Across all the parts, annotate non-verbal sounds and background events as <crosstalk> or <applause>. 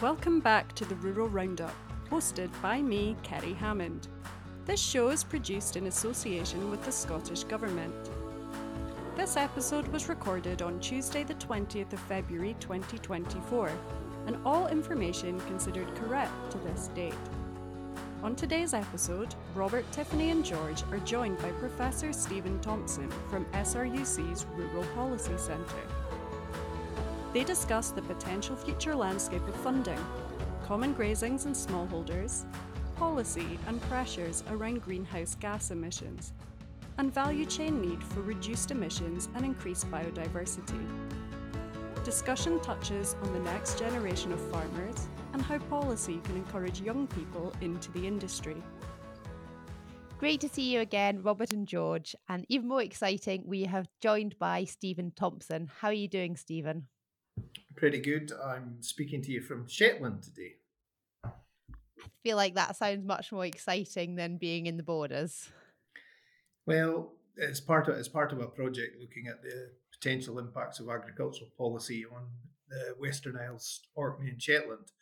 Welcome back to the Rural Roundup, hosted by me, Kerry Hammond. This show is produced in association with the Scottish Government. This episode was recorded on Tuesday, the 20th of February 2024, and all information considered correct to this date. On today's episode, Robert, Tiffany, and George are joined by Professor Steven Thomson from SRUC's Rural Policy Centre. They discuss the potential future landscape of funding, common grazings and smallholders, policy and pressures around greenhouse gas emissions, and value chain need for reduced emissions and increased biodiversity. Discussion touches on the next generation of farmers and how policy can encourage young people into the industry. Great to see you again, Robert and George. And even more exciting, we have joined by Steven Thomson. How are you doing, Steven? Pretty good. I'm speaking to you from Shetland today. I feel like that sounds much more exciting than being in the borders. Well, it's part of it's part of a project looking at the potential impacts of agricultural policy on the Western Isles, Orkney and Shetland.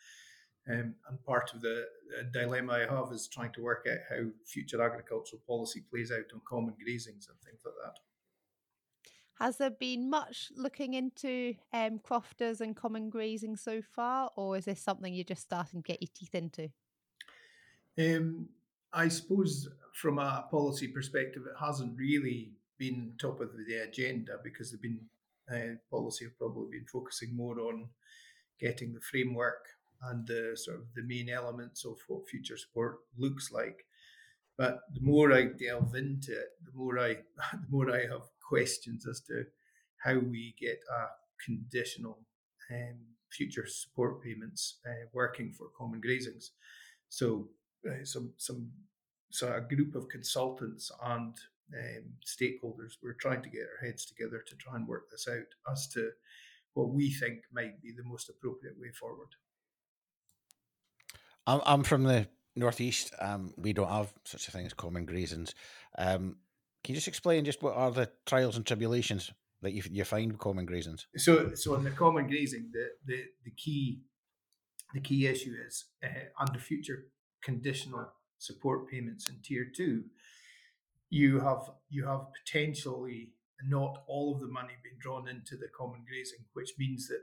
Um, and part of the, the, dilemma I have is trying to work out how future agricultural policy plays out on common grazings and things like that. Has there been much looking into um, crofters and common grazing so far, or is this something you're just starting to get your teeth into? Um, I suppose from a policy perspective, it hasn't really been top of the agenda because they've been uh, policy have probably been focusing more on getting the framework and the sort of the main elements of what future support looks like. But the more I delve into it, the more I <laughs> the more I have questions as to how we get a conditional um, future support payments uh, working for common grazings. So uh, some some so a group of consultants and um, stakeholders we're trying to get our heads together to try and work this out as to what we think might be the most appropriate way forward. I'm, I'm from the northeast. Um, we don't have such a thing as common grazings. Um, can you just explain just what are the trials and tribulations that you, you find with common grazings? So, so in the common grazing, the the, the key the key issue is uh, under future conditional support payments in tier two, you have you have potentially not all of the money being drawn into the common grazing, which means that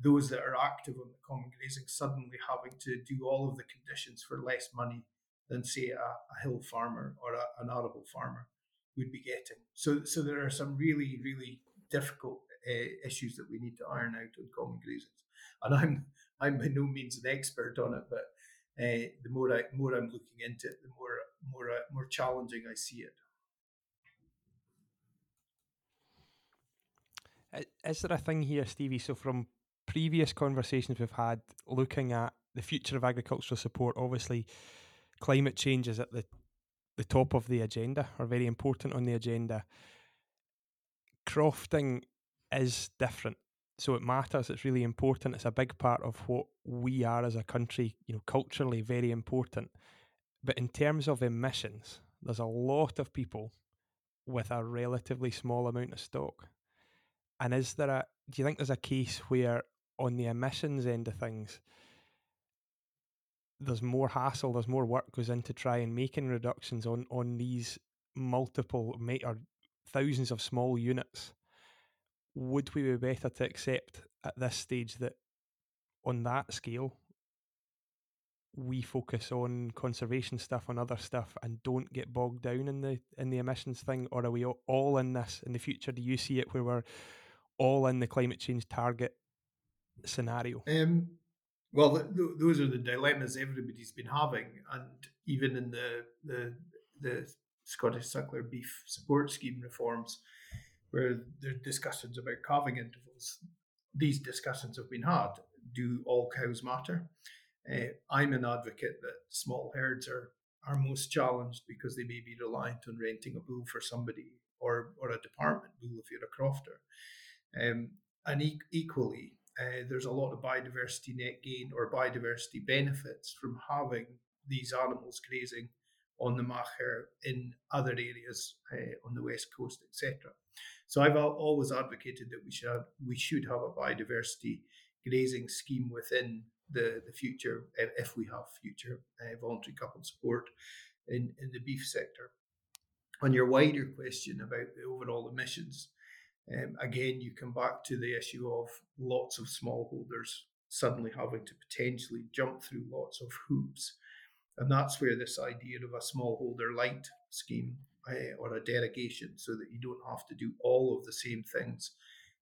those that are active on the common grazing suddenly having to do all of the conditions for less money than say a, a hill farmer or a, an arable farmer would be getting. So, so there are some really, really difficult uh, issues that we need to iron out on common grazings. And I'm, I'm by no means an expert on it, but uh, the more I, more I'm looking into it, the more, more, uh, more challenging I see it. Is there a thing here, Stevie? So, from previous conversations we've had looking at the future of agricultural support, obviously, climate change is at the the top of the agenda or very important on the agenda. Crofting is different. So it matters. It's really important. It's a big part of what we are as a country, you know, culturally very important. But in terms of emissions, there's a lot of people with a relatively small amount of stock. And is there a do you think there's a case where on the emissions end of things, there's more hassle, there's more work goes into trying making reductions on on these multiple or thousands of small units. Would we be better to accept at this stage that on that scale we focus on conservation stuff on other stuff and don't get bogged down in the in the emissions thing? Or are we all in this in the future? Do you see it where we're all in the climate change target scenario? Um, well, those are the dilemmas everybody's been having, and even in the the, the Scottish Suckler Beef Support Scheme reforms, where there are discussions about calving intervals, these discussions have been had. Do all cows matter? Uh, I'm an advocate that small herds are are most challenged because they may be reliant on renting a bull for somebody or or a department bull if you're a crofter. Um, and e- equally, uh, there's a lot of biodiversity net gain or biodiversity benefits from having these animals grazing on the Machair in other areas uh, on the west coast, etc. So I've always advocated that we should have, we should have a biodiversity grazing scheme within the, the future, if we have future uh, voluntary coupled support in, in the beef sector. On your wider question about the overall emissions, um, again, you come back to the issue of lots of smallholders suddenly having to potentially jump through lots of hoops. And that's where this idea of a smallholder light scheme uh, or a derogation so that you don't have to do all of the same things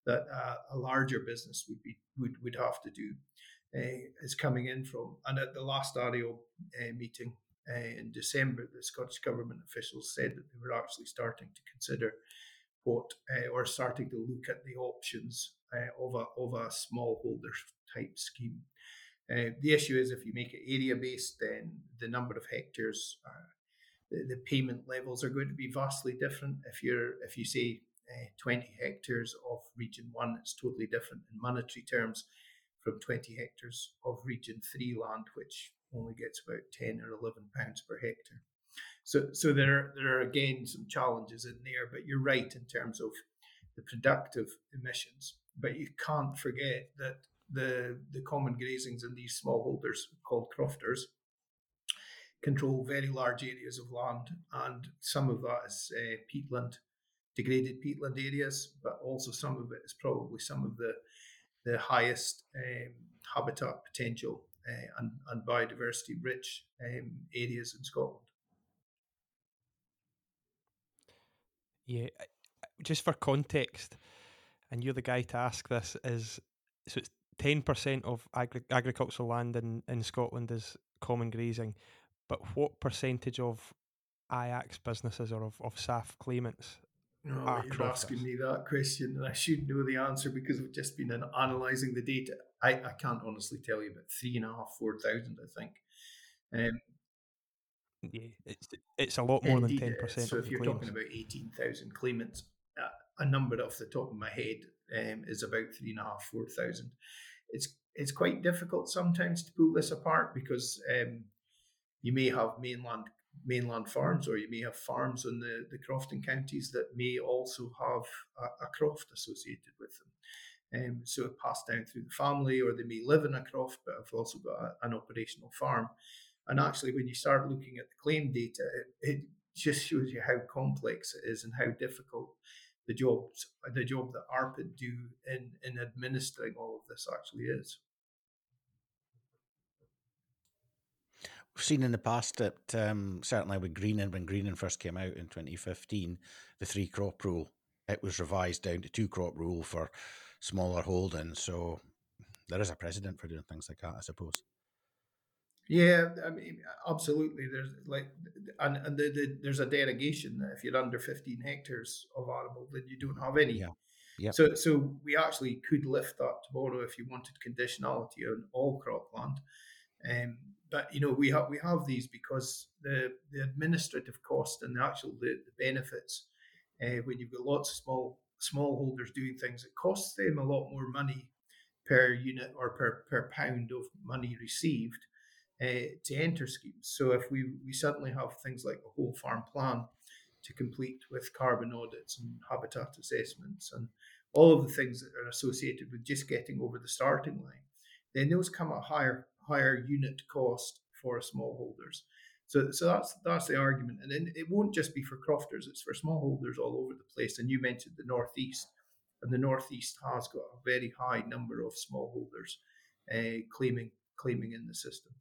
that uh, a larger business would be would, would have to do uh, is coming in from. And at the last ARIO uh, meeting in December, the Scottish Government officials said that they were actually starting to consider uh, or starting to look at the options uh, of a of a smallholder type scheme. the issue is if you make it area based, then the number of hectares the, the payment levels are going to be vastly different. If you're if you say uh, 20 hectares of region one, it's totally different in monetary terms from 20 hectares of region three land, which only gets about 10 or 11 pounds per hectare. So, so there, there are again some challenges in there, but you're right in terms of the productive emissions. But you can't forget that the the common grazings in these smallholders called crofters control very large areas of land, and some of that is uh, peatland, degraded peatland areas, but also some of it is probably some of the the highest um, habitat potential uh, and, and biodiversity rich um, areas in Scotland. Yeah, just for context, and you're the guy to ask this is so it's ten percent of agri- agricultural land in, in Scotland is common grazing, but what percentage of IACS businesses or of, of SAF claimants no, you're asking me that question, and I should know the answer because we've just been analysing the data. I, I can't honestly tell you, but three and a half, four thousand, I think. Um, yeah, it's it's a lot more than ten percent. So if you're claims. talking about eighteen thousand claimants, uh, a number off the top of my head um, is about three and a half, four thousand. It's it's quite difficult sometimes to pull this apart because um, you may have mainland mainland farms, or you may have farms in the, the crofting counties that may also have a, a croft associated with them. Um, so it passed down through the family, or they may live in a croft but have also got a, an operational farm. And actually, when you start looking at the claim data, it, it just shows you how complex it is and how difficult the jobs the job that ARPID do in, in administering all of this actually is. We've seen in the past that um, certainly with greening, when greening first came out in 2015, the three crop rule, it was revised down to two crop rule for smaller holdings. So there is a precedent for doing things like that, I suppose. Yeah, I mean, absolutely. There's like, and, and the, the, there's a derogation that if you're under 15 hectares of arable, then you don't have any. Yeah. Yeah. So, so we actually could lift that tomorrow if you wanted conditionality on all cropland. Um, but you know we have we have these because the the administrative cost and the actual the, the benefits uh, when you've got lots of small smallholders doing things it costs them a lot more money per unit or per per pound of money received to enter schemes so if we we suddenly have things like a whole farm plan to complete with carbon audits and habitat assessments and all of the things that are associated with just getting over the starting line then those come at higher higher unit cost for smallholders. So, so that's that's the argument, and then it won't just be for crofters; it's for smallholders all over the place. And you mentioned the northeast, and the northeast has got a very high number of smallholders uh, claiming claiming in the system.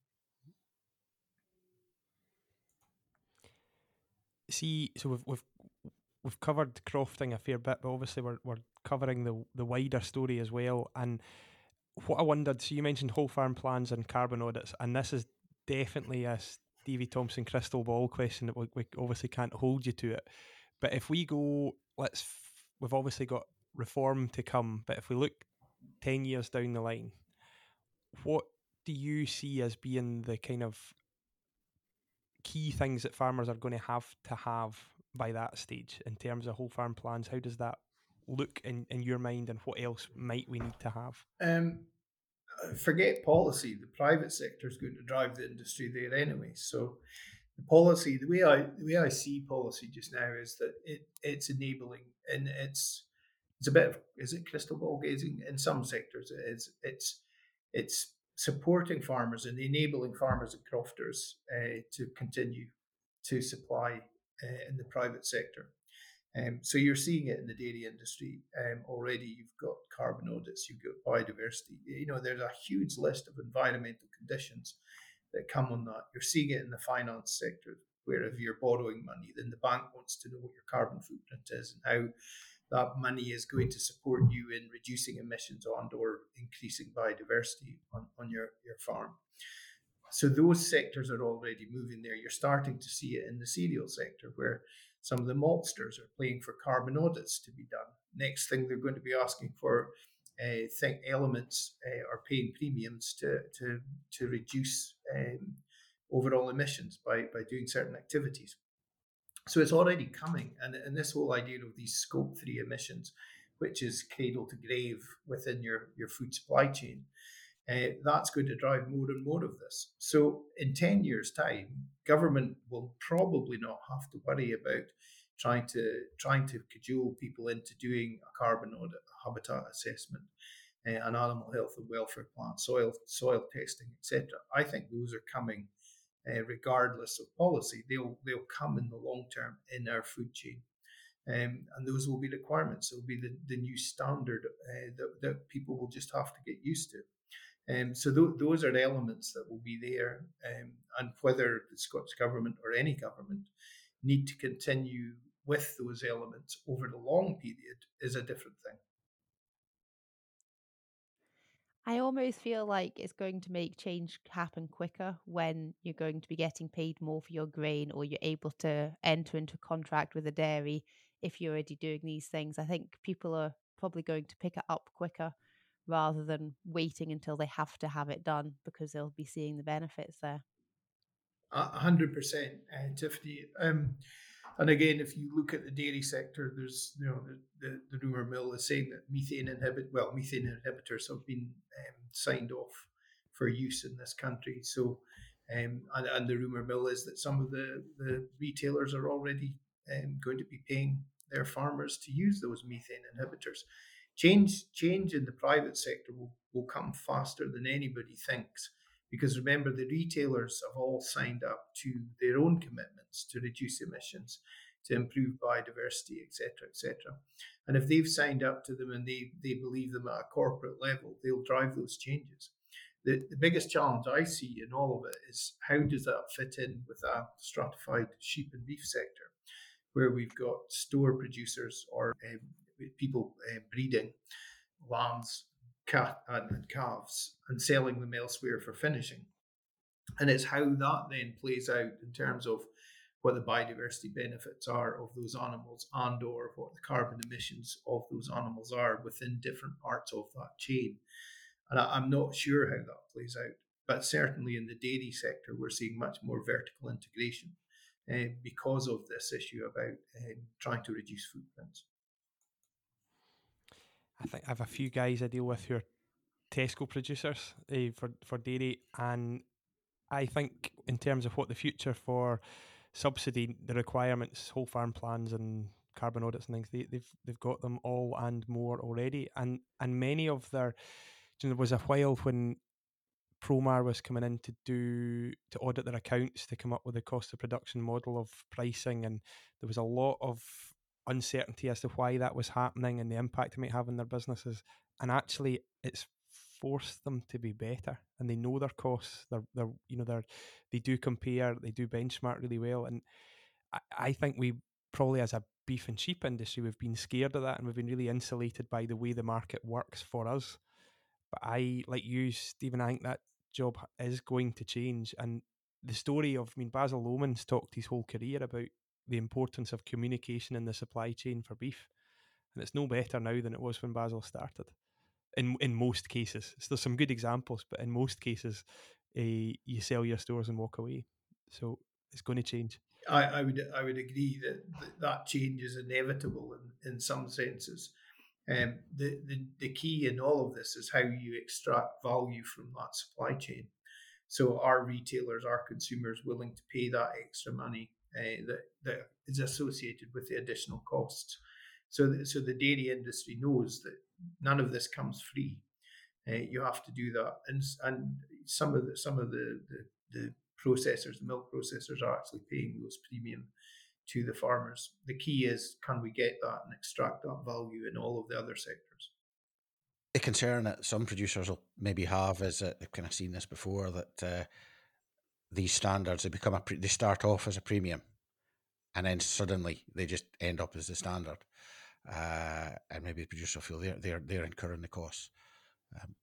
See, so we've we've we've covered crofting a fair bit, but obviously we're we're covering the the wider story as well, and what I wondered, so you mentioned whole farm plans and carbon audits, and this is definitely a Stevie Thomson crystal ball question that we, we obviously can't hold you to it. But if we go, let's, f- we've obviously got reform to come, but if we look 10 years down the line, what do you see as being the kind of key things that farmers are going to have to have by that stage in terms of whole farm plans? How does that look in, in your mind, and what else might we need to have? Um, forget policy. The private sector is going to drive the industry there anyway. So the policy, the way I the way I see policy just now is that it it's enabling and it's it's a bit of is it crystal ball gazing in some sectors it is it's it's supporting farmers and enabling farmers and crofters uh, to continue to supply uh, in the private sector. Um, so you're seeing it in the dairy industry um, already. You've got carbon audits, you've got biodiversity. You know, there's a huge list of environmental conditions that come on that. You're seeing it in the finance sector, where if you're borrowing money, then the bank wants to know what your carbon footprint is and how that money is going to support you in reducing emissions and or increasing biodiversity on, on your, your farm. So those sectors are already moving there. You're starting to see it in the cereal sector where some of the maltsters are playing for carbon audits to be done. Next thing they're going to be asking for uh, think elements uh, are paying premiums to to to reduce um, overall emissions by by doing certain activities. So it's already coming, and and this whole idea of these scope three emissions, which is cradle to grave within your your food supply chain, uh, that's going to drive more and more of this. So in 10 years' time, government will probably not have to worry about trying to trying to cajole people into doing a carbon audit, a habitat assessment, uh, an animal health and welfare plan, soil soil testing, etc. I think those are coming uh, regardless of policy. They'll they'll come in the long term in our food chain. Um, and those will be requirements. It will be the, the new standard uh, that, that people will just have to get used to. Um, so th- those are elements that will be there, um, and whether the Scottish government or any government need to continue with those elements over the long period is a different thing. I almost feel like it's going to make change happen quicker when you're going to be getting paid more for your grain or you're able to enter into a contract with a dairy if you're already doing these things. I think people are probably going to pick it up quicker rather than waiting until they have to have it done because they'll be seeing the benefits there. A hundred percent, uh, Tiffany. Um, and again, if you look at the dairy sector, there's you know the, the, the rumor mill is saying that methane inhibit well methane inhibitors have been um, signed off for use in this country. So, um, and, and the rumor mill is that some of the the retailers are already um, going to be paying their farmers to use those methane inhibitors. Change change in the private sector will, will come faster than anybody thinks because remember the retailers have all signed up to their own to reduce emissions to improve biodiversity etc etc and if they've signed up to them and they, they believe them at a corporate level they'll drive those changes the, the biggest challenge i see in all of it is how does that fit in with a stratified sheep and beef sector where we've got store producers or um, people uh, breeding lambs cat and calves and selling them elsewhere for finishing. And it's how that then plays out in terms of what the biodiversity benefits are of those animals and or what the carbon emissions of those animals are within different parts of that chain. And I, am not sure how that plays out, but certainly in the dairy sector, we're seeing much more vertical integration uh, because of this issue about um, trying to reduce footprints. I think I have a few guys I deal with who are Tesco producers uh, for for dairy, and I think in terms of what the future for subsidy, the requirements, whole farm plans, and carbon audits and things, they, they've they've got them all and more already, and and many of their. You know, there was a while when Promar was coming in to do to audit their accounts to come up with a cost of production model of pricing, and there was a lot of uncertainty as to why that was happening and the impact it might have on their businesses. And actually, it's forced them to be better, and they know their costs. They're, they're you know, they're they do compare, they do benchmark really well, and I, I think we probably as a beef and sheep industry, we've been scared of that, and we've been really insulated by the way the market works for us. But I, like you, Steven, I think that job is going to change, and the story of, I mean, Basil Lohmann's talked his whole career about the importance of communication in the supply chain for beef. And it's no better now than it was when Basil started. In in most cases, so there's some good examples, but in most cases, uh, you sell your stores and walk away. So it's going to change. I, I would I would agree that that change is inevitable in, in some senses. Um, the, the the key in all of this is how you extract value from that supply chain. So are retailers, are consumers willing to pay that extra money uh, that, that is associated with the additional costs. So, so the dairy industry knows that none of this comes free. uh, you have to do that. And and some of the some of the, the, the processors, the milk processors, are actually paying those premium to the farmers. The key is can we get that and extract that value in all of the other sectors? The concern that some producers will maybe have is that they've kind of seen this before that uh, these standards they become a pre- they start off as a premium, and then suddenly they just end up as the standard, uh, and maybe the producer feel they're they're they're incurring the costs. Um,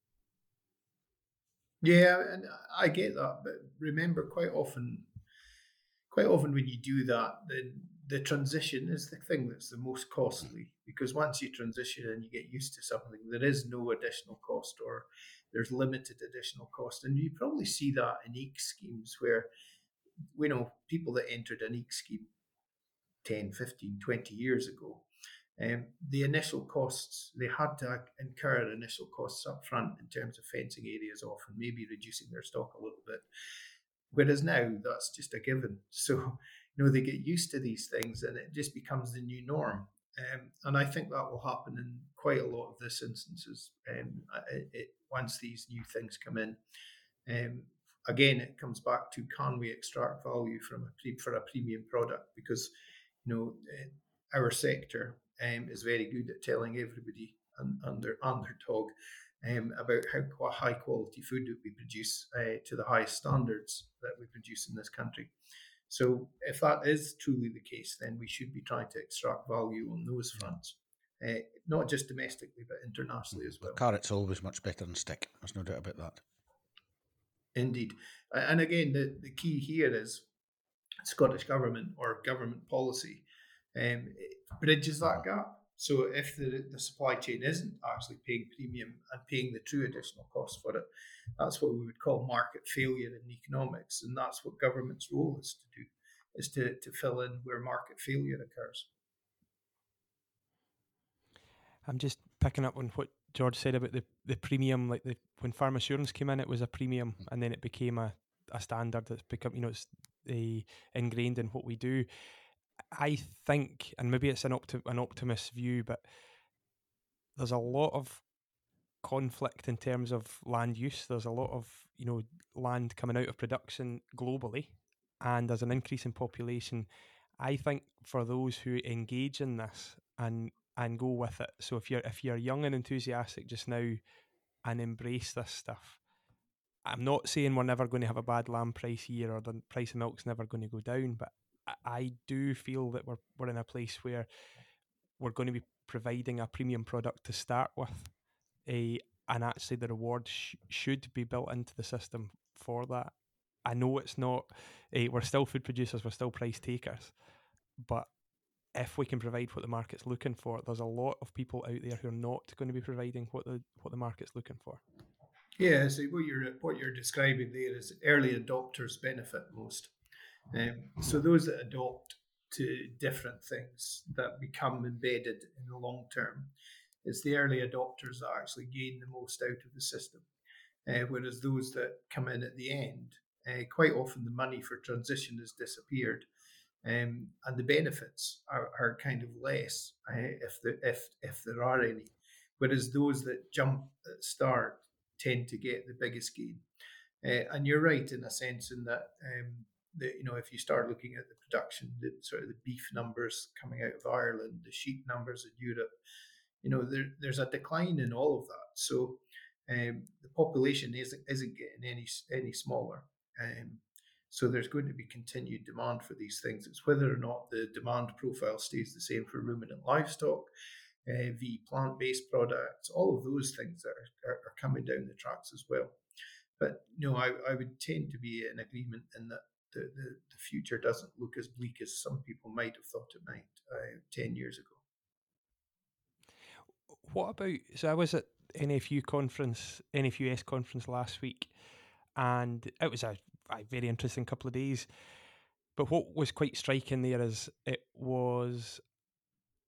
yeah, and I get that, but remember, quite often, quite often when you do that, then the transition is the thing that's the most costly because once you transition and you get used to something, there is no additional cost or there's limited additional cost. And you probably see that in AECS schemes where, you know, people that entered an AECS scheme 10, 15, 20 years ago, um, the initial costs, they had to incur initial costs up front in terms of fencing areas off and maybe reducing their stock a little bit. Whereas now that's just a given. <laughs> So, you know, they get used to these things and it just becomes the new norm. Um, and I think that will happen in quite a lot of this instances um, it, it, once these new things come in. Um, again, it comes back to can we extract value from a pre- for a premium product because you know uh, our sector um, is very good at telling everybody and, and their underdog um, about how high quality food that we produce uh, to the highest standards that we produce in this country. So, if that is truly the case, then we should be trying to extract value on those fronts, uh, not just domestically but internationally as well. Carrot's always much better than stick. There's no doubt about that. Indeed, and again, the, the key here is Scottish government or government policy um, bridges that gap. So if the, the supply chain isn't actually paying premium and paying the true additional cost for it, that's what we would call market failure in economics. And that's what government's role is to do, is to, to fill in where market failure occurs. I'm just picking up on what George said about the, the premium, like the when farm assurance came in, it was a premium mm. and then it became a, a standard that's become, you know, it's a, ingrained in what we do. I think, and maybe it's an opti- an optimist view, but there's a lot of conflict in terms of land use. There's a lot of you know land coming out of production globally, and there's an increase in population. I think for those who engage in this and and go with it. So if you're if you're young and enthusiastic just now and embrace this stuff, I'm not saying we're never going to have a bad lamb price year or the price of milk's never going to go down, but I do feel that we're we're in a place where we're going to be providing a premium product to start with, a and actually the reward sh- should be built into the system for that. I know it's not. A, we're still food producers. We're still price takers, but if we can provide what the market's looking for, there's a lot of people out there who are not going to be providing what the what the market's looking for. Yeah, so what you're what you're describing there is early adopters benefit most. Um, so those that adopt to different things that become embedded in the long term, it's the early adopters that actually gain the most out of the system. Uh, whereas those that come in at the end, uh, quite often the money for transition has disappeared, um, and the benefits are, are kind of less uh, if the, if if there are any. Whereas those that jump at start tend to get the biggest gain. Uh, and you're right in a sense in that um, the, you know, if you start looking at the production, the sort of the beef numbers coming out of Ireland, the sheep numbers in Europe, you know, there, there's a decline in all of that. So um, the population isn't isn't getting any any smaller. Um, so there's going to be continued demand for these things. It's whether or not the demand profile stays the same for ruminant livestock, uh, the plant-based products, all of those things are, are, are coming down the tracks as well. But know, I, I would tend to be in agreement in that the, the, the future doesn't look as bleak as some people might have thought it might uh, 10 years ago. What about, so I was at NFU conference, NFUS conference last week, and it was a, a very interesting couple of days. But what was quite striking there is it was,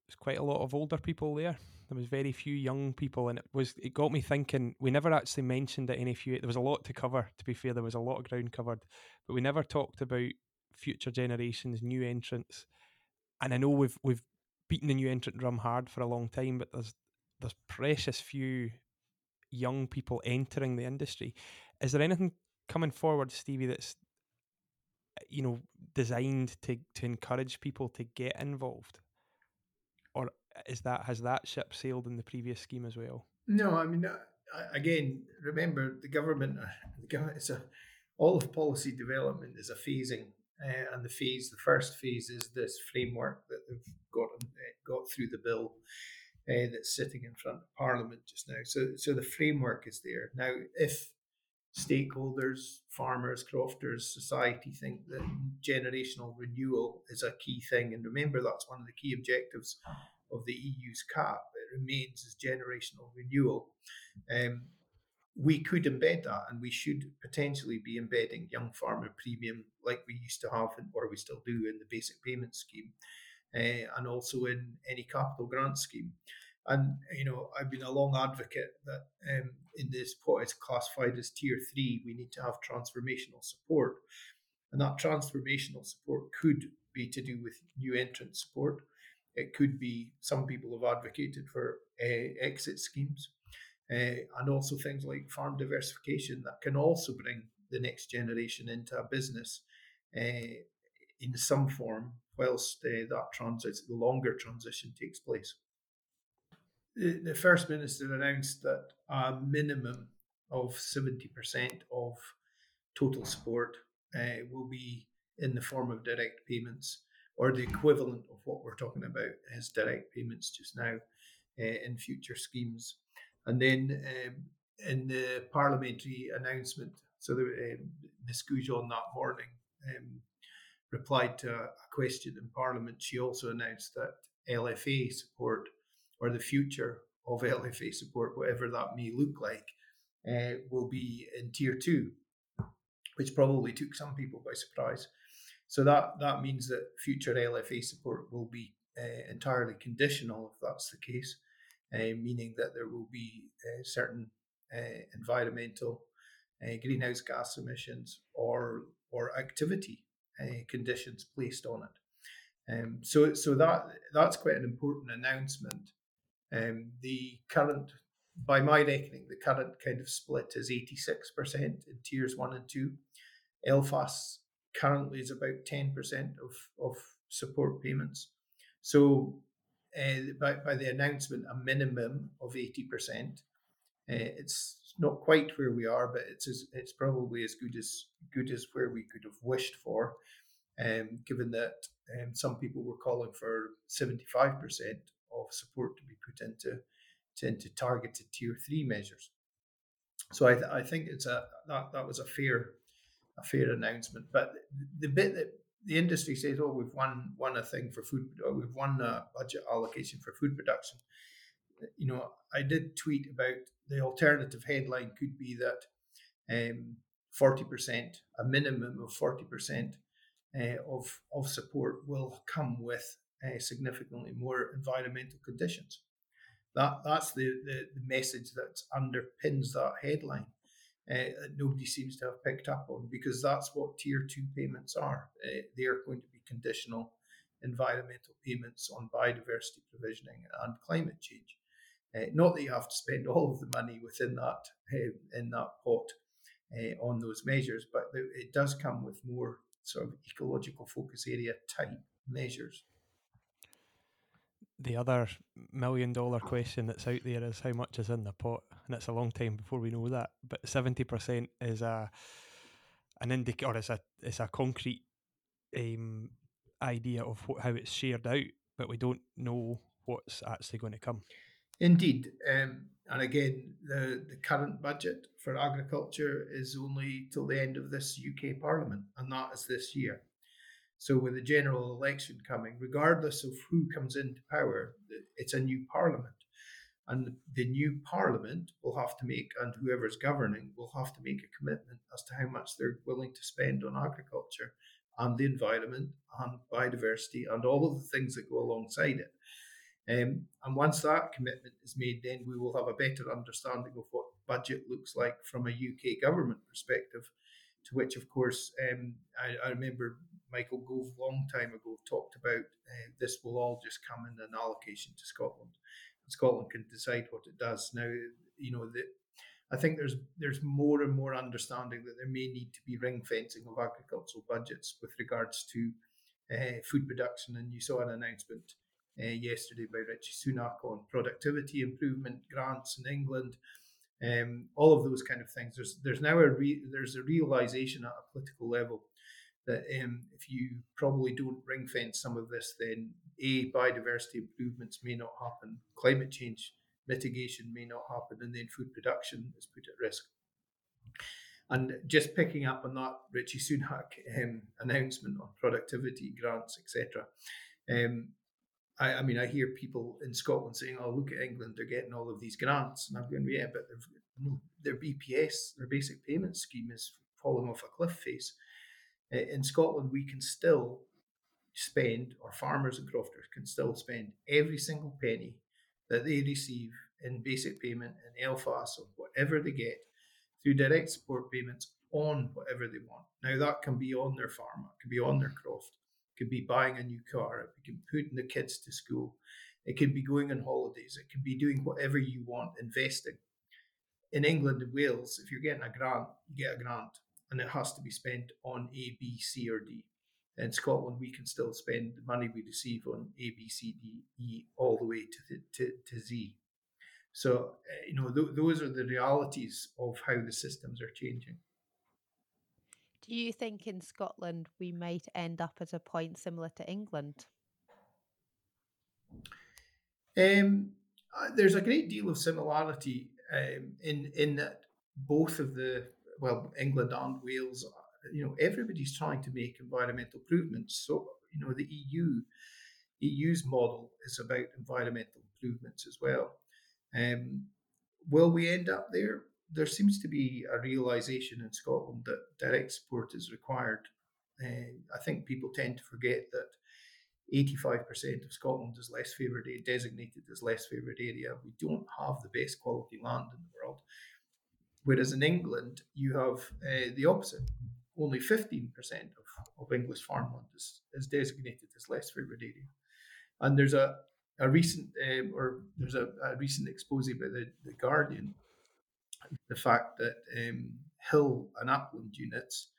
was quite a lot of older people there there was very few young people, and it was it got me thinking. We never actually mentioned at NFU. There was a lot to cover. To be fair, there was a lot of ground covered, but we never talked about future generations, new entrants. And I know we've we've beaten the new entrant drum hard for a long time, but there's there's precious few young people entering the industry. Is there anything coming forward, Stevie, that's you know designed to to encourage people to get involved, or is that has that ship sailed in the previous scheme as well? No, I mean, uh, again, remember the government. Uh, the government it's a all of policy development is a phasing, uh, and the phase, the first phase, is this framework that they've got uh, got through the bill. Uh, that's sitting in front of Parliament just now. So, so the framework is there now. If stakeholders, farmers, crofters, society think that generational renewal is a key thing. And remember, that's one of the key objectives of the EU's CAP. It remains as generational renewal. Um, we could embed that, and we should potentially be embedding young farmer premium like we used to have, or we still do, in the basic payment scheme, uh, and also in any capital grant scheme. And you know, I've been a long advocate that um, in this what is classified as tier three, we need to have transformational support, and that transformational support could be to do with new entrant support. It could be some people have advocated for uh, exit schemes, uh, and also things like farm diversification that can also bring the next generation into a business uh, in some form, whilst uh, that transit, the longer transition takes place the, First Minister announced that a minimum of 70% of total support uh, will be in the form of direct payments, or the equivalent of what we're talking about as direct payments just now uh, in future schemes. And then um, in the parliamentary announcement, so the, um, Ms. That morning um, replied to a question in Parliament. She also announced that LFA support or the future of LFA support, whatever that may look like, uh, will be in tier two, which probably took some people by surprise. So that that means that future LFA support will be uh, entirely conditional, if that's the case, meaning that there will be certain uh, environmental, uh, greenhouse gas emissions, or or activity conditions placed on it. Um, so so that that's quite an important announcement um, the current, by my reckoning, the current kind of split is 86% in tiers one and two. LFAS currently is about 10% of, of support payments. So uh, by, by the announcement, a minimum of 80%. Uh, it's not quite where we are, but it's as, it's probably as good as good as where we could have wished for, um, given that um, some people were calling for 75% of support to be put into to, into targeted tier three measures. So I, th- I think it's a that, that was a fair a fair announcement. But the, the bit that the industry says, "Oh, we've won won a thing for food, or we've won a budget allocation for food production." You know, I did tweet about the alternative headline could be that um, forty percent, a minimum of forty percent uh, of of support will come with uh, significantly more environmental conditions. That that's the, the, the message that underpins that headline. Uh, that nobody seems to have picked up on because that's what tier two payments are. Uh, they are going to be conditional environmental payments on biodiversity provisioning and climate change. Uh, not that you have to spend <laughs> all of the money within that uh, in that pot uh, on those measures, but it does come with more sort of ecological focus area type measures the other million dollar question that's out there is how much is in the pot, and it's a long time before we know that. But seventy percent is a an indicator, or it's a it's a concrete um, idea of how it's shared out, but we don't know what's actually going to come. Indeed, um, and again, the the current budget for agriculture is only till the end of this UK Parliament, and that is this year. So, with the general election coming, regardless of who comes into power, it's a new parliament. And the new parliament will have to make, and whoever's governing will have to make a commitment as to how much they're willing to spend on agriculture and the environment and biodiversity and all of the things that go alongside it. Um, and once that commitment is made, then we will have a better understanding of what budget looks like from a UK government perspective. To which, of course, um, I, I remember Michael Gove long time ago talked about uh, this will all just come in an allocation to Scotland. And Scotland can decide what it does. Now, you know, the, I think there's there's more and more understanding that there may need to be ring fencing of agricultural budgets with regards to uh, food production. And you saw an announcement uh, yesterday by Rishi Sunak on productivity improvement grants in England. Um, all of those kind of things. There's there's now a re- there's a realization at a political level that um, if you probably don't ring fence some of this, then a biodiversity improvements may not happen, climate change mitigation may not happen, and then food production is put at risk. And just picking up on that Rishi Sunak um, announcement on productivity grants, etc. Um, I, I, mean, I hear people in Scotland saying, "Oh, look at England; they're getting all of these grants," and I'm going, "Yeah, but their BPS, their basic payment scheme, is falling off a cliff face." In Scotland, we can still spend, or farmers and crofters can still spend every single penny that they receive in basic payment in LFAS or whatever they get through direct support payments on whatever they want. Now that can be on their farm, it can be on their croft, it could be buying a new car, it can be putting the kids to school, it can be going on holidays, it can be doing whatever you want, investing. In England and Wales, if you're getting a grant, you get a grant and it has to be spent on A, B, C, or D. In Scotland, we can still spend the money we receive on A, B, C, D, E, all the way to, the, to, to Z. So, eh, you know, th- those are the realities of how the systems are changing. Do you think in Scotland we might end up at a point similar to England? Um, uh, there's a great deal of similarity um, in in that both of the well, England and Wales, you know, everybody's trying to make environmental improvements. So, you know, the EU, EU's model is about environmental improvements as well. Um, will we end up there? There seems to be a realization in Scotland that direct support is required. Uh, I think people tend to forget that 85% of Scotland is less favoured, designated as less favoured area. We don't have the best quality land in the world. Whereas in England, you have uh, the opposite. Only 15% of, of English farmland is, is designated as less favoured area. And there's a, a recent, um, or there's a, a, recent expose by the, the Guardian, the fact that um, hill and upland units,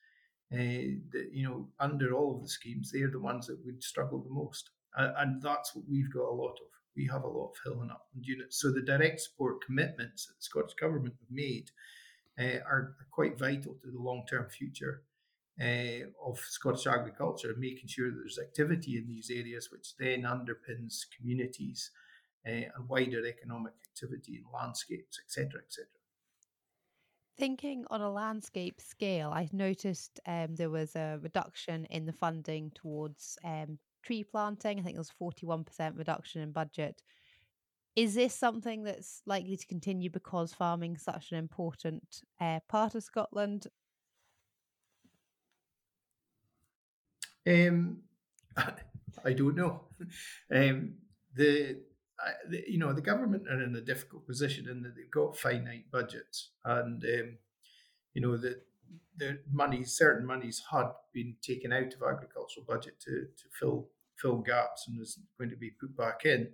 uh, that, you know, under all of the schemes, they're the ones that would struggle the most. And, and that's what we've got a lot of. We have a lot of hill and upland units. So the direct support commitments that the Scottish Government have made uh, are, are, quite vital to the long term future uh, of Scottish agriculture, making sure that there's activity in these areas, which then underpins communities uh, and wider economic activity in landscapes, etc., etc. Thinking on a landscape scale, I noticed um, there was a reduction in the funding towards um, tree planting. I think there was 41% reduction in budget. Is this something that's likely to continue because farming is such an important uh, part of Scotland? Um, <laughs> I don't know. <laughs> Um, the, the, you know the government are in a difficult position in that they've got finite budgets, and um, you know the the money, certain monies had been taken out of agricultural budget to to fill fill gaps and is going to be put back in.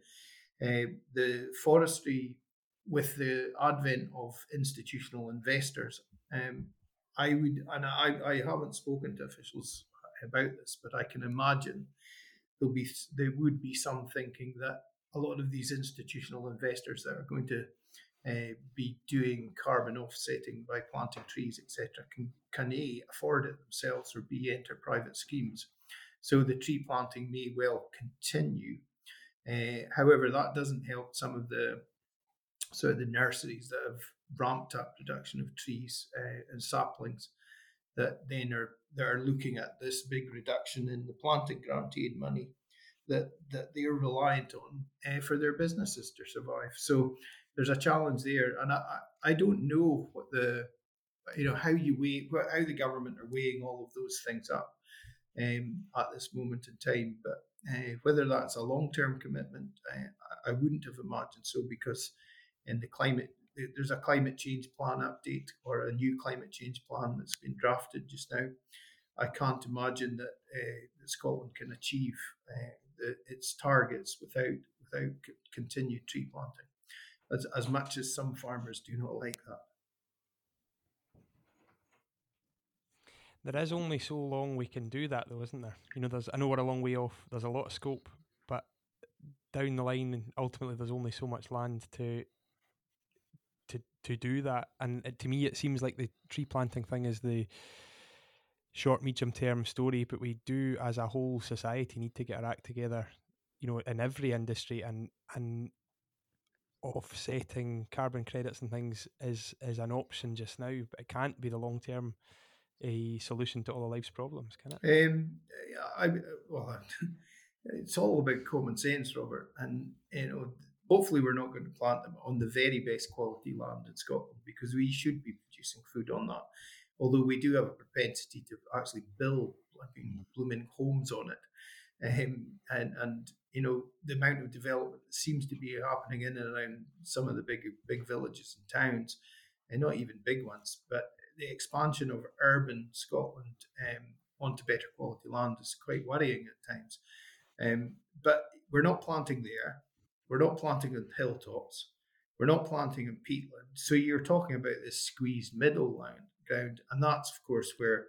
Uh, the forestry, with the advent of institutional investors, um, I would, and I, I haven't spoken to officials about this, but I can imagine there'll be there would be some thinking that a lot of these institutional investors that are going to uh, be doing carbon offsetting by planting trees, etc., can can a afford it themselves or b enter private schemes. So the tree planting may well continue uh, however, that doesn't help some of the so the nurseries that have ramped up production of trees uh, and saplings that then are that are looking at this big reduction in the planting guaranteed money that that they're reliant on uh, for their businesses to survive. So there's a challenge there, and I I don't know what the you know how you weigh how the government are weighing all of those things up um, at this moment in time, but uh, whether that's a long term commitment, I, I wouldn't have imagined so because in the climate, there's a climate change plan update or a new climate change plan that's been drafted just now. I can't imagine that, uh, that Scotland can achieve uh, the, its targets without without c- continued tree planting, as, as much as some farmers do not like that. There is only so long we can do that, though, isn't there? You know, there's I know we're a long way off. There's a lot of scope, but down the line, ultimately, there's only so much land to to to do that. And it, to me, it seems like the tree planting thing is the short, medium term story. But we do, as a whole society, need to get our act together. You know, in every industry, and and offsetting carbon credits and things is is an option just now, but it can't be the long term a solution to all of life's problems, can it? Um, I well, <laughs> it's all about common sense, Robert, and you know. Hopefully, we're not going to plant them on the very best quality land in Scotland because we should be producing food on that. Although we do have a propensity to actually build blooming homes on it, um, and and you know the amount of development that seems to be happening in and around some of the big big villages and towns, and not even big ones, but the expansion of urban Scotland um, onto better quality land is quite worrying at times. Um, but we're not planting there. We're not planting on hilltops. We're not planting in peatland. So you're talking about this squeezed middle land, ground, and that's of course where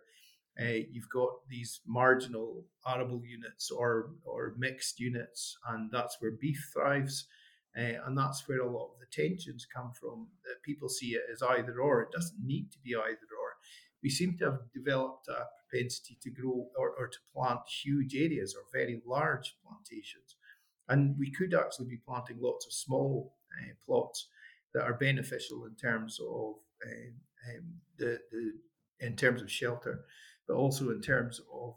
uh, you've got these marginal arable units or or mixed units, and that's where beef thrives, uh, and that's where a lot of the tensions come from. That people see it as either or. It doesn't need to be either or. We seem to have developed a propensity to grow or, or to plant huge areas or very large plantations, and we could actually be planting lots of small uh, plots that are beneficial in terms of um, um the, the in terms of shelter but also in terms of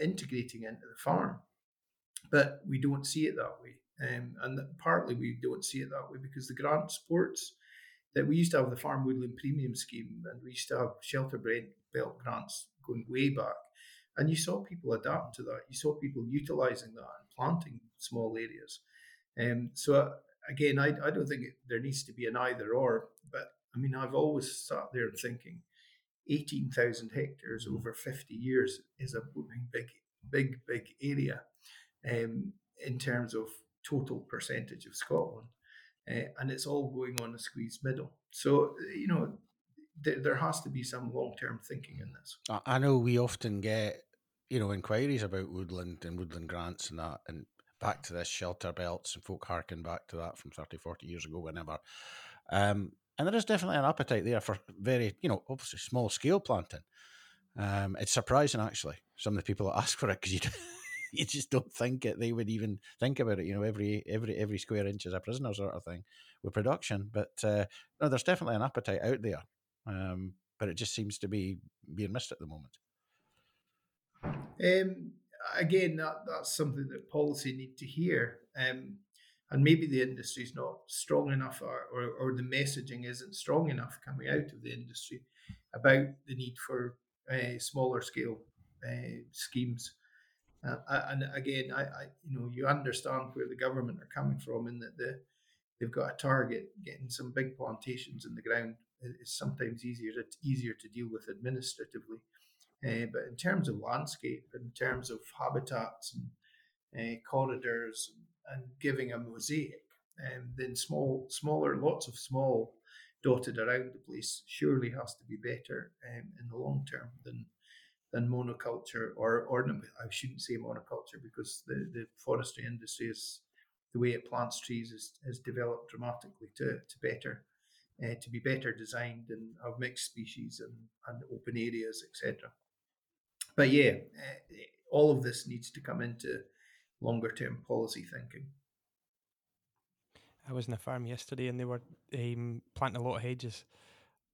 integrating into the farm. But we don't see it that way. Um, and partly we don't see it that way because the grant supports that we used to have the Farm Woodland Premium Scheme and we used to have shelter belt grants going way back. And you saw people adapt to that. You saw people utilizing that and planting small areas. Um, so, uh, again, I, I don't think it, there needs to be an either or, but I mean, I've always sat there and thinking 18,000 hectares mm. over 50 years is a big, big, big area um, in terms of total percentage of Scotland. Uh, and it's all going on a squeezed middle. So, you know, th- there has to be some long term thinking in this. I know we often get, you know, inquiries about woodland and woodland grants and that, and back to this shelter belts, and folk harken back to that from 30, 40 years ago, whenever. Um, and there is definitely an appetite there for very, you know, obviously small scale planting. Um, it's surprising actually some of the people that ask for it because you <laughs> <laughs> you just don't think it. They would even think about it. You know, every every every square inch is a prisoner sort of thing with production. But uh, no, there's definitely an appetite out there, um, but it just seems to be being missed at the moment. Um, again, that, that's something that policy need to hear. Um, and maybe the industry is not strong enough or, or, or, the messaging isn't strong enough coming out of the industry about the need for uh, smaller scale uh, schemes. Uh, and again, I, I, you know you understand where the government are coming from in that the, they've got a target. Getting some big plantations in the ground is sometimes easier to, easier to deal with administratively. Uh, but in terms of landscape, in terms of habitats and uh, corridors and giving a mosaic, um, then small, smaller, lots of small dotted around the place surely has to be better um, in the long term than than monoculture or or I shouldn't say monoculture because the, the forestry industry is the way it plants trees is, has developed dramatically to to better uh, to be better designed and have mixed species and, and open areas etc. But yeah, uh, all of this needs to come into longer term policy thinking. I was in a farm yesterday and they were um, planting a lot of hedges,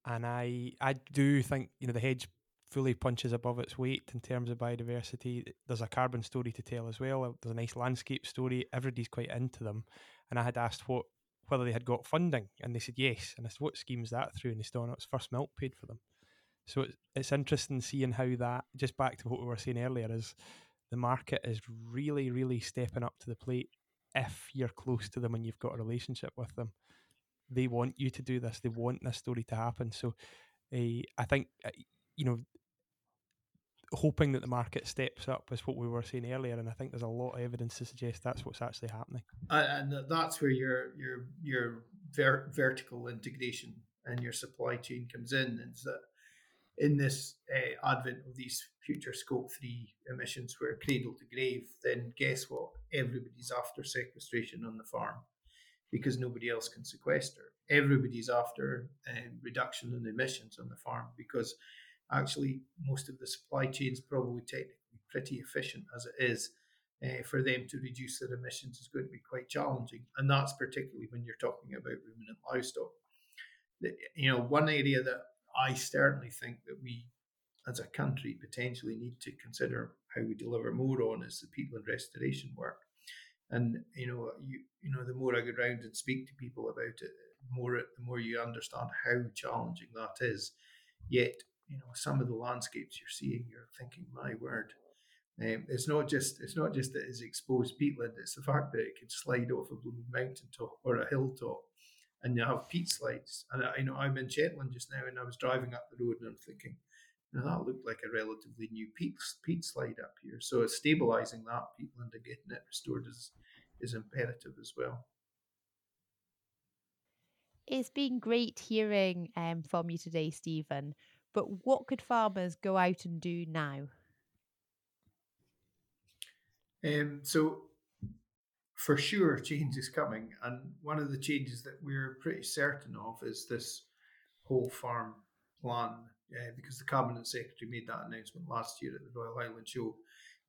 and I I do think you know the hedge fully punches above its weight in terms of biodiversity. There's a carbon story to tell as well. There's a nice landscape story. Everybody's quite into them, and I had asked what whether they had got funding, and they said yes. And I said, "What scheme's that through?" And they still on it's First Milk paid for them. So it's it's interesting seeing how that just back to what we were saying earlier is the market is really, really stepping up to the plate if you're close to them and you've got a relationship with them. They want you to do this. They want this story to happen. So uh, I think, uh, you know, hoping that the market steps up is what we were saying earlier, and I think there's a lot of evidence to suggest that's what's actually happening. And that's where your your your ver- vertical integration and your supply chain comes in. Is that in this uh, advent of these future scope three emissions where cradle to grave, then guess what? Everybody's after sequestration on the farm because nobody else can sequester. Everybody's after uh, reduction in emissions on the farm because actually most of the supply chain is probably technically pretty efficient as it is. Uh, for them to reduce their emissions is going to be quite challenging, and that's particularly when you're talking about ruminant livestock. You know, one area that I certainly think that we, as a country, potentially need to consider how we deliver more on is the peatland restoration work. And you know, you you know, the more I go around and speak to people about it, more the more you understand how challenging that is. Yet, you know, some of the landscapes you're seeing, you're thinking, my word. Um, it's not just it's not just that it's exposed peatland; it's the fact that it could slide off a mountain top or a hilltop and you have peat slides. And I, you know, I'm in Shetland just now, and I was driving up the road, and I'm thinking, you know, that looked like a relatively new peat peat slide up here. So it's stabilising that peatland and getting it restored is is imperative as well. It's been great hearing um, from you today, Steven. But what could farmers go out and do now? Um, so for sure <laughs> change is coming. And one of the changes that we're pretty certain of is this whole farm plan, uh, because the Cabinet Secretary made that announcement last year at the Royal Highland Show.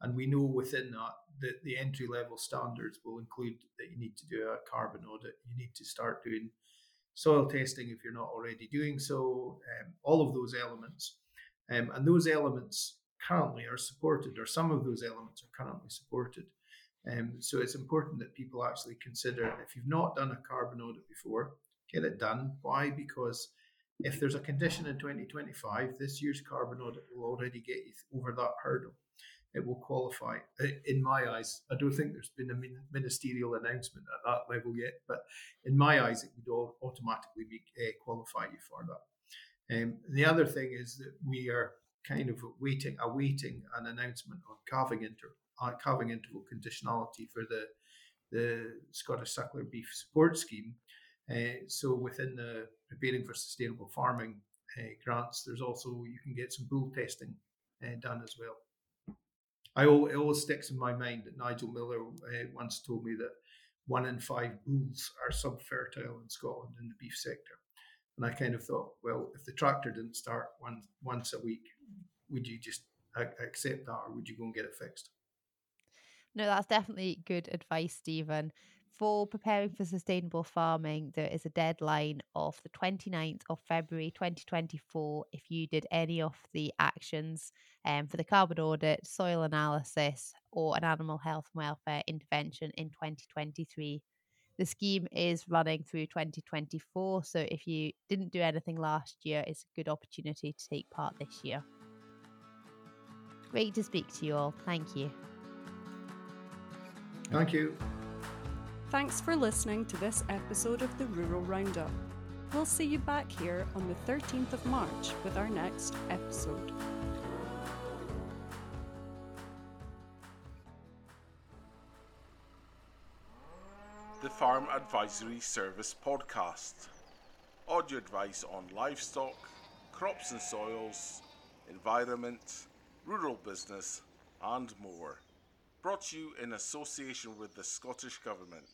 And we know within that that the entry level standards will include that you need to do a carbon audit, you need to start doing soil testing if you're not already doing so, um, all of those elements. Um, and those elements currently are supported, or some of those elements are currently supported um, so it's important that people actually consider if you've not done a carbon audit before, get it done. Why? Because if there's a condition in 2025, this year's carbon audit will already get you over that hurdle. It will qualify. In my eyes, I don't think there's been a ministerial announcement at that level yet, but in my eyes, it would automatically uh, qualify you for that. Um, the other thing is that we are kind of waiting, awaiting an announcement on calving inter uh, calving interval conditionality for the the Scottish Suckler Beef Support Scheme. Uh, so within the preparing for sustainable farming uh, grants, there's also you can get some bull testing done as well. I it always sticks in my mind that Nigel Miller uh, once told me that one in five bulls are subfertile in Scotland in the beef sector. And I kind of thought, well, if the tractor didn't start one, once a week, would you just accept that or would you go and get it fixed? No, that's definitely good advice, Steven. For preparing for sustainable farming, there is a deadline of the 29th of February 2024 if you did any of the actions um, for the carbon audit, soil analysis, or an animal health and welfare intervention in 2023. The scheme is running through 2024, so if you didn't do anything last year, it's a good opportunity to take part this year. Great to speak to you all. Thank you. Thank you. Thanks for listening to this episode of the Rural Roundup. We'll see you back here on the 13th of March with our next episode. The Farm Advisory Service Podcast. Audio advice on livestock, crops and soils, environment, rural business, and more brought to you in association with the Scottish Government.